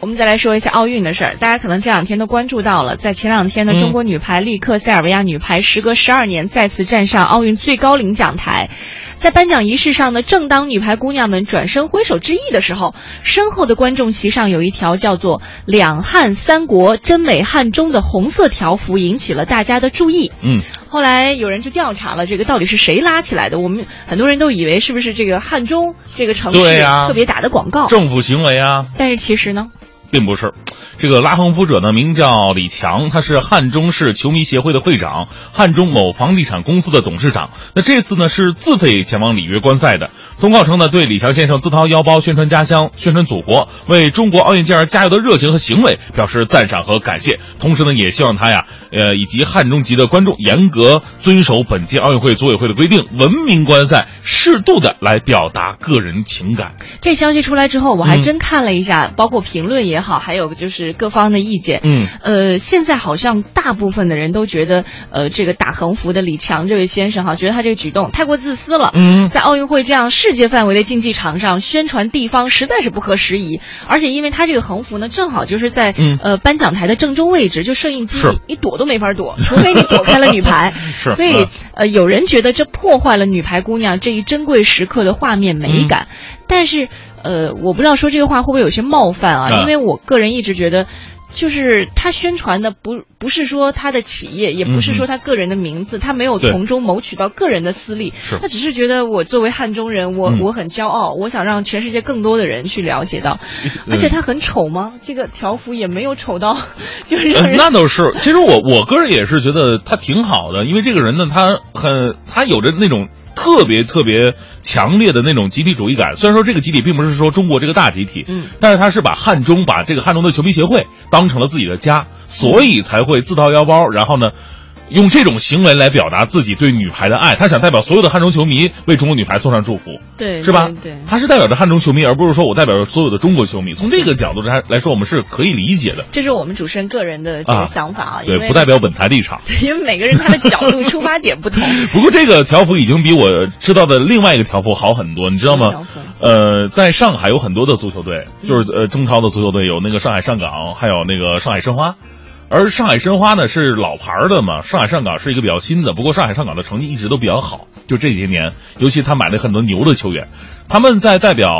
我们再来说一下奥运的事儿，大家可能这两天都关注到了，在前两天呢，嗯中国女排力克塞尔维亚女排时隔十二年再次站上奥运最高领奖台，在颁奖仪式上呢，正当女排姑娘们转身挥手致意的时候，身后的观众席上有一条叫做“两汉三国真美汉中”的红色条幅引起了大家的注意。嗯，后来有人就调查了，这个到底是谁拉起来的？我们很多人都以为是不是这个汉中这个城市特别打的广告，政府行为啊，但是其实呢，并不是。这个拉横幅者呢，名叫李强，他是汉中市球迷协会的会长，汉中某房地产公司的董事长。那这次呢是自费前往里约观赛的。通告称呢，对李强先生自掏腰包宣传家乡、宣传祖国、为中国奥运健儿加油的热情和行为表示赞赏和感谢。同时呢，也希望他呀，呃，以及汉中籍的观众严格遵守本届奥运会组委会的规定，文明观赛，适度的来表达个人情感。这消息出来之后，我还嗯真看了一下，包括评论也好，还有就是各方的意见。嗯，呃，现在好像大部分的人都觉得，呃，这个打横幅的李强这位先生哈，觉得他这个举动太过自私了。嗯在奥运会这样世界范围的竞技场上宣传地方实在是不合时宜，而且因为他这个横幅呢，正好就是在、嗯呃颁奖台的正中位置，就摄影机是你你躲都没法躲，除非你躲开了女排。是所以嗯呃，有人觉得这破坏了女排姑娘这一珍贵时刻的画面美感，但是呃，我不知道说这个话会不会有些冒犯啊？啊因为我个人一直觉得。就是他宣传的不不是说他的企业，也不是说他个人的名字，他没有从中谋取到个人的私利，他只是觉得我作为汉中人，我、嗯。我很骄傲，我想让全世界更多的人去了解到。而且他很丑吗？这个条幅也没有丑到，就是让呃人那倒是，其实我我个人也是觉得他挺好的，因为这个人呢，他很他有着那种特别特别强烈的那种集体主义感。虽然说这个集体并不是说中国这个大集体，嗯，但是他是把汉中把这个汉中的球迷协会当成了自己的家，所以才会自掏腰包，然后呢。用这种行为来表达自己对女排的爱，他想代表所有的汉中球迷为中国女排送上祝福，对是吧？对对他是代表着汉中球迷，而不是说我代表着所有的中国球迷。从这个角度来来说，我们是可以理解的。这是我们主持人个人的这个啊想法啊，因对，不代表本台立场。因为每个人他的角度 出发点不同。不过这个条幅已经比我知道的另外一个条幅好很多，你知道吗？呃，在上海有很多的足球队，嗯就是呃中超的足球队，有那个上海上港，还有那个上海申花。而上海申花呢是老牌儿的嘛，上海上港是一个比较新的，不过上海上港的成绩一直都比较好，就这些年，尤其他买了很多牛的球员，他们在代表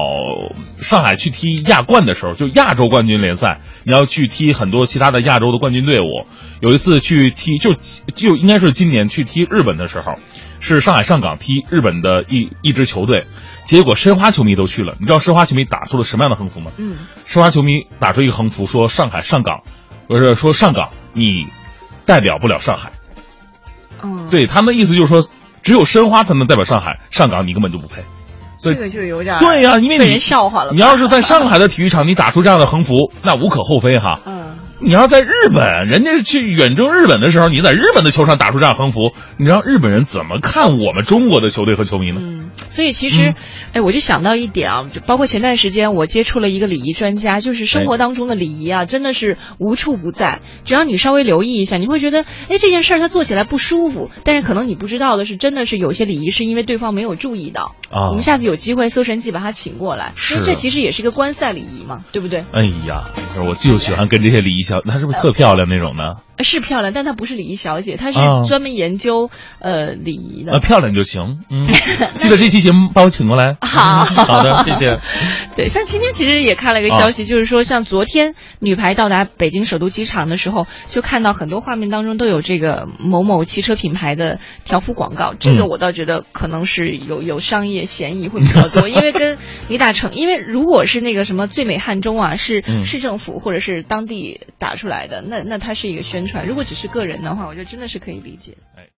上海去踢亚冠的时候，就亚洲冠军联赛，你要去踢很多其他的亚洲的冠军队伍。有一次去踢，就就应该是今年去踢日本的时候，是上海上港踢日本的一一支球队，结果申花球迷都去了。你知道申花球迷打出了什么样的横幅吗？嗯，申花球迷打出一个横幅，说上海上港，不是说上港你代表不了上海。嗯，对他们的意思就是说，只有申花才能代表上海，上港你根本就不配。所以这个就有点对呀、因为你被人笑话了。你要是在上海的体育场，你打出这样的横幅，那无可厚非哈。嗯。你要在日本，人家去远征日本的时候，你在日本的球场打出这样横幅，你让日本人怎么看我们中国的球队和球迷呢？嗯，所以其实，哎，我就想到一点啊，就包括前段时间我接触了一个礼仪专家，就是生活当中的礼仪啊，真的是无处不在。只要你稍微留意一下，你会觉得，哎，这件事儿他做起来不舒服，但是可能你不知道的是，真的是有些礼仪是因为对方没有注意到。啊我们下次有机会，搜神记把他请过来，因为是这其实也是一个观赛礼仪嘛，对不对？哎呀，我就喜欢跟这些礼仪小，她是不是特漂亮那种呢？呃是漂亮，但她不是礼仪小姐，她是啊专门研究、呃礼仪的。呃，漂亮就行。嗯，记得这期节目把我请过来。好嗯好的，谢谢。对，像今天其实也看了一个消息，就是说，像昨天女排到达北京首都机场的时候，就看到很多画面当中都有这个某某汽车品牌的条幅广告。这个嗯我倒觉得可能是有有商业嫌疑会比较多，因为跟李大成，因为如果是那个什么最美汉中啊，是嗯市政府或者是当地打出来的，那那它是一个宣传。如果只是个人的话，我觉得真的是可以理解。哎